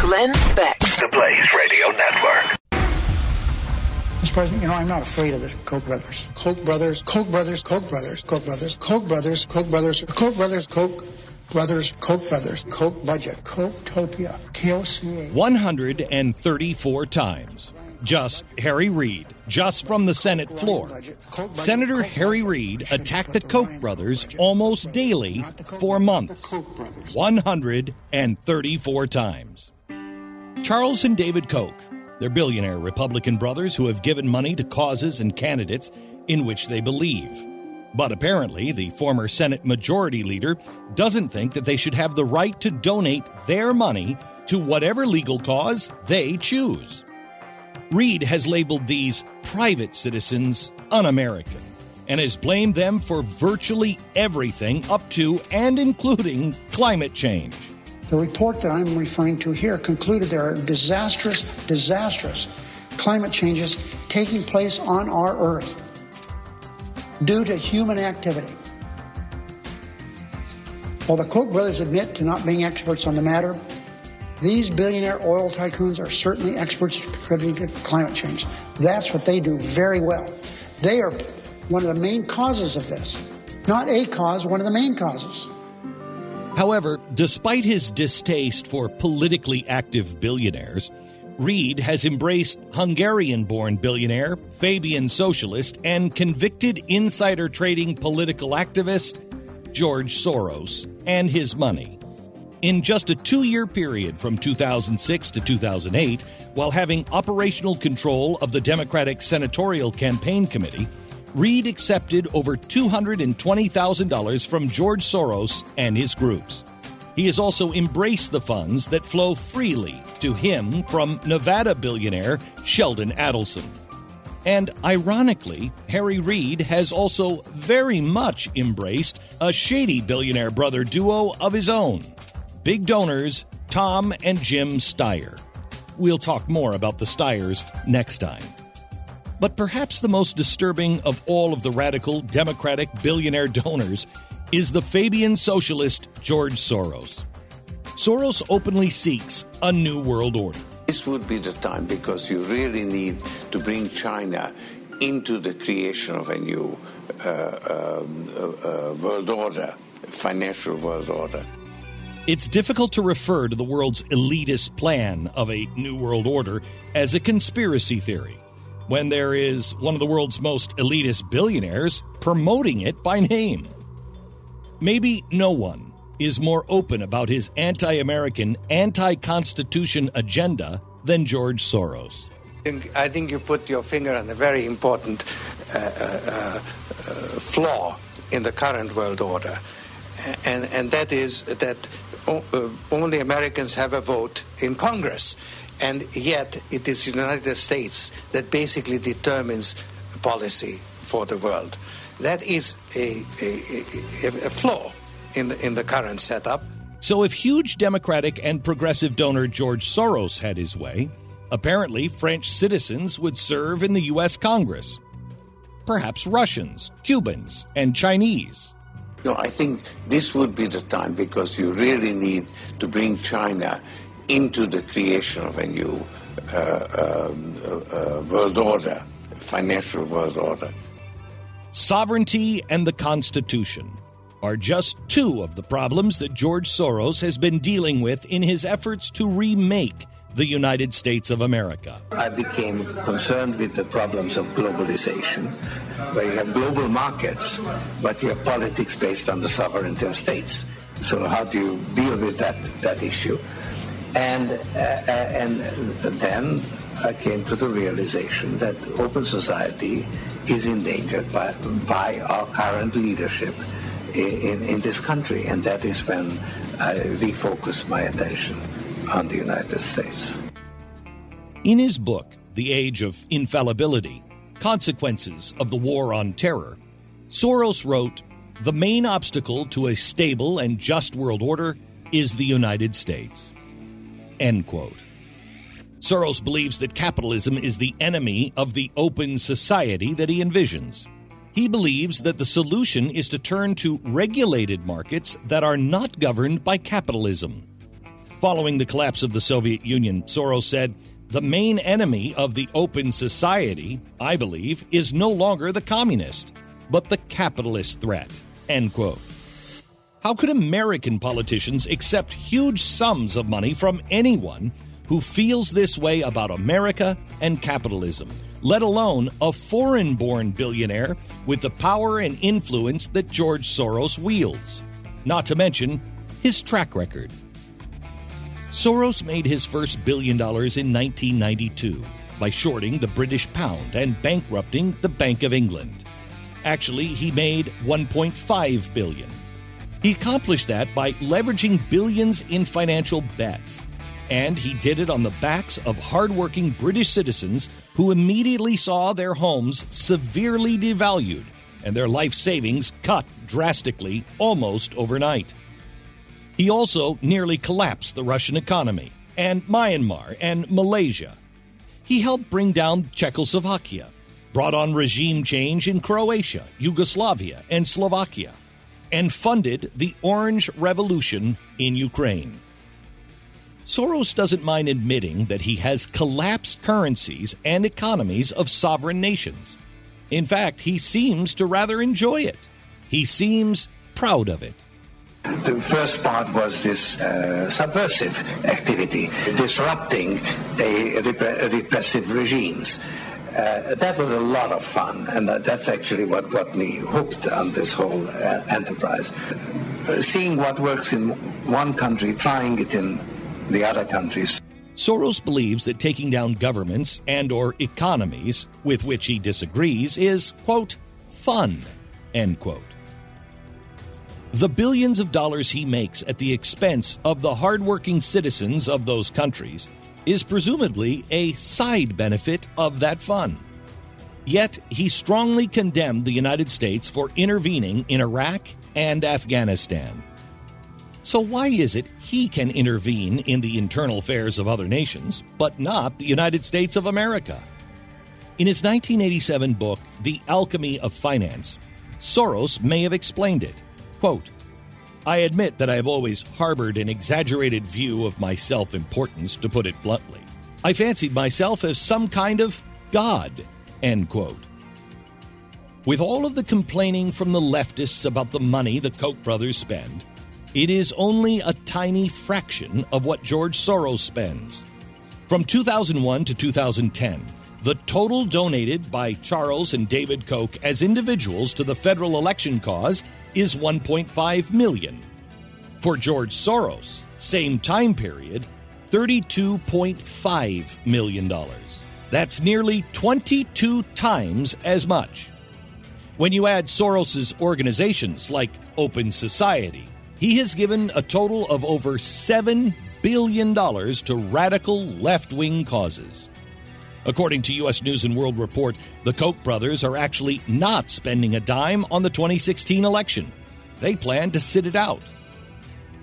Glenn Beck. The Blaze Radio Network. Mr. President, you know, I'm not afraid of the Koch brothers. Koch brothers, Koch brothers, Koch brothers, Koch brothers, Koch brothers, Koch brothers, Koch brothers, Koch brothers, Koch brothers, Koch budget, Kochtopia, KOCA. 134 times. Just Harry Reid, just from the Senate floor. Senator Harry Reid attacked the Koch brothers almost daily for months. 134 times. Charles and David Koch, they're billionaire Republican brothers who have given money to causes and candidates in which they believe. But apparently, the former Senate Majority Leader doesn't think that they should have the right to donate their money to whatever legal cause they choose. Reid has labeled these private citizens un American and has blamed them for virtually everything up to and including climate change. The report that I'm referring to here concluded there are disastrous, disastrous climate changes taking place on our Earth due to human activity. While the Koch brothers admit to not being experts on the matter, these billionaire oil tycoons are certainly experts contributing to climate change. That's what they do very well. They are one of the main causes of this. Not a cause, one of the main causes. However, despite his distaste for politically active billionaires, Reid has embraced Hungarian born billionaire, Fabian socialist, and convicted insider trading political activist George Soros and his money. In just a two year period from 2006 to 2008, while having operational control of the Democratic Senatorial Campaign Committee, Reid accepted over $220,000 from George Soros and his groups. He has also embraced the funds that flow freely to him from Nevada billionaire Sheldon Adelson. And ironically, Harry Reid has also very much embraced a shady billionaire brother duo of his own big donors Tom and Jim Steyer. We'll talk more about the Steyers next time. But perhaps the most disturbing of all of the radical Democratic billionaire donors is the Fabian socialist George Soros. Soros openly seeks a new world order. This would be the time because you really need to bring China into the creation of a new uh, um, uh, uh, world order, financial world order. It's difficult to refer to the world's elitist plan of a new world order as a conspiracy theory when there is one of the world's most elitist billionaires promoting it by name. Maybe no one is more open about his anti American, anti Constitution agenda than George Soros. I think you put your finger on a very important uh, uh, uh, flaw in the current world order, and, and that is that only Americans have a vote in Congress, and yet it is the United States that basically determines policy for the world. That is a, a, a, a flaw in the, in the current setup. So, if huge Democratic and progressive donor George Soros had his way, apparently French citizens would serve in the U.S. Congress. Perhaps Russians, Cubans, and Chinese. No, I think this would be the time because you really need to bring China into the creation of a new uh, um, uh, uh, world order, financial world order. Sovereignty and the Constitution are just two of the problems that George Soros has been dealing with in his efforts to remake the United States of America. I became concerned with the problems of globalization, where you have global markets, but you have politics based on the sovereignty of states. So how do you deal with that, that issue? And, uh, and then I came to the realization that open society is endangered by, by our current leadership in, in this country. And that is when I refocused my attention on the United States. In his book, The Age of Infallibility Consequences of the War on Terror, Soros wrote The main obstacle to a stable and just world order is the United States. End quote. Soros believes that capitalism is the enemy of the open society that he envisions. He believes that the solution is to turn to regulated markets that are not governed by capitalism. Following the collapse of the Soviet Union, Soros said, The main enemy of the open society, I believe, is no longer the communist, but the capitalist threat. End quote. How could American politicians accept huge sums of money from anyone who feels this way about America and capitalism? let alone a foreign born billionaire with the power and influence that George Soros wields. Not to mention his track record. Soros made his first billion dollars in 1992 by shorting the British pound and bankrupting the Bank of England. Actually, he made 1.5 billion. He accomplished that by leveraging billions in financial bets and he did it on the backs of hardworking British citizens who immediately saw their homes severely devalued and their life savings cut drastically almost overnight. He also nearly collapsed the Russian economy and Myanmar and Malaysia. He helped bring down Czechoslovakia, brought on regime change in Croatia, Yugoslavia, and Slovakia, and funded the Orange Revolution in Ukraine. Soros doesn't mind admitting that he has collapsed currencies and economies of sovereign nations. In fact, he seems to rather enjoy it. He seems proud of it. The first part was this uh, subversive activity, disrupting a rep- repressive regimes. Uh, that was a lot of fun, and that's actually what got me hooked on this whole uh, enterprise. Uh, seeing what works in one country, trying it in the other countries. Soros believes that taking down governments and or economies with which he disagrees is, quote, fun, end quote. The billions of dollars he makes at the expense of the hardworking citizens of those countries is presumably a side benefit of that fun. Yet he strongly condemned the United States for intervening in Iraq and Afghanistan. So, why is it he can intervene in the internal affairs of other nations, but not the United States of America? In his 1987 book, The Alchemy of Finance, Soros may have explained it. Quote, I admit that I have always harbored an exaggerated view of my self importance, to put it bluntly. I fancied myself as some kind of God. End quote. With all of the complaining from the leftists about the money the Koch brothers spend, it is only a tiny fraction of what George Soros spends. From 2001 to 2010, the total donated by Charles and David Koch as individuals to the federal election cause is 1.5 million. For George Soros, same time period, 32.5 million dollars. That's nearly 22 times as much. When you add Soros's organizations like Open Society, he has given a total of over $7 billion to radical left wing causes. According to U.S. News and World Report, the Koch brothers are actually not spending a dime on the 2016 election. They plan to sit it out.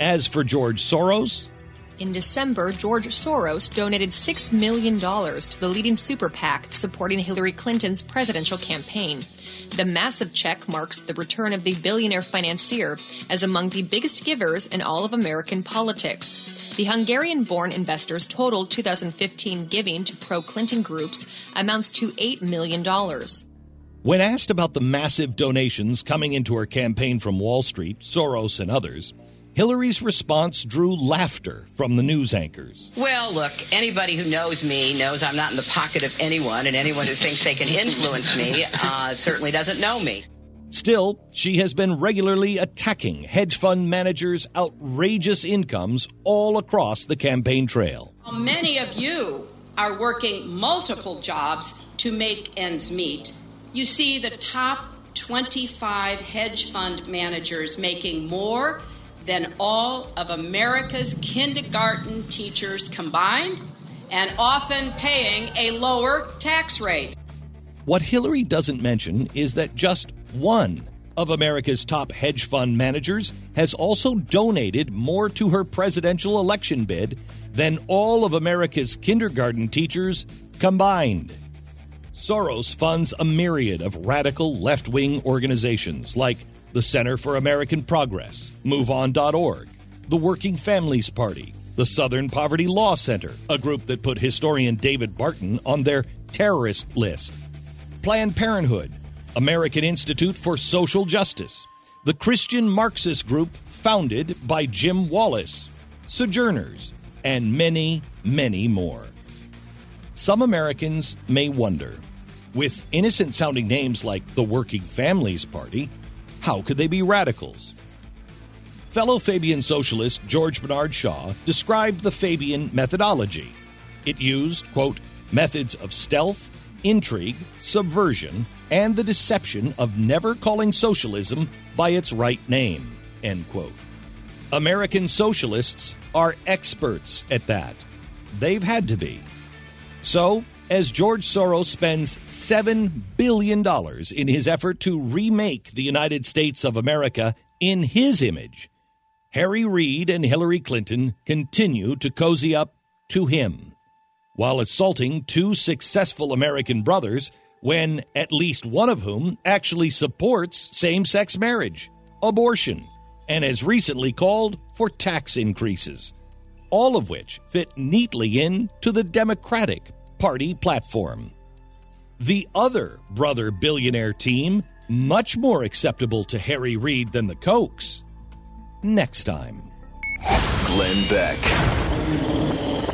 As for George Soros, in December, George Soros donated $6 million to the leading super PAC supporting Hillary Clinton's presidential campaign. The massive check marks the return of the billionaire financier as among the biggest givers in all of American politics. The Hungarian born investor's total 2015 giving to pro Clinton groups amounts to $8 million. When asked about the massive donations coming into her campaign from Wall Street, Soros, and others, Hillary's response drew laughter from the news anchors. Well, look, anybody who knows me knows I'm not in the pocket of anyone, and anyone who thinks they can influence me uh, certainly doesn't know me. Still, she has been regularly attacking hedge fund managers' outrageous incomes all across the campaign trail. Many of you are working multiple jobs to make ends meet. You see the top 25 hedge fund managers making more than all of America's kindergarten teachers combined and often paying a lower tax rate. What Hillary doesn't mention is that just one of America's top hedge fund managers has also donated more to her presidential election bid than all of America's kindergarten teachers combined. Soros funds a myriad of radical left wing organizations like the Center for American Progress, MoveOn.org, the Working Families Party, the Southern Poverty Law Center, a group that put historian David Barton on their terrorist list, Planned Parenthood, American Institute for Social Justice, the Christian Marxist group founded by Jim Wallis, Sojourners, and many, many more. Some Americans may wonder, with innocent sounding names like the Working Families Party, how could they be radicals? Fellow Fabian socialist George Bernard Shaw described the Fabian methodology. It used, quote, methods of stealth, intrigue, subversion, and the deception of never calling socialism by its right name. End quote. American socialists are experts at that. They've had to be. So, as George Soros spends $7 billion in his effort to remake the United States of America in his image, Harry Reid and Hillary Clinton continue to cozy up to him while assaulting two successful American brothers when at least one of whom actually supports same sex marriage, abortion, and has recently called for tax increases, all of which fit neatly into the Democratic Party platform. The other brother billionaire team, much more acceptable to Harry Reid than the Kochs. Next time. Glenn Beck.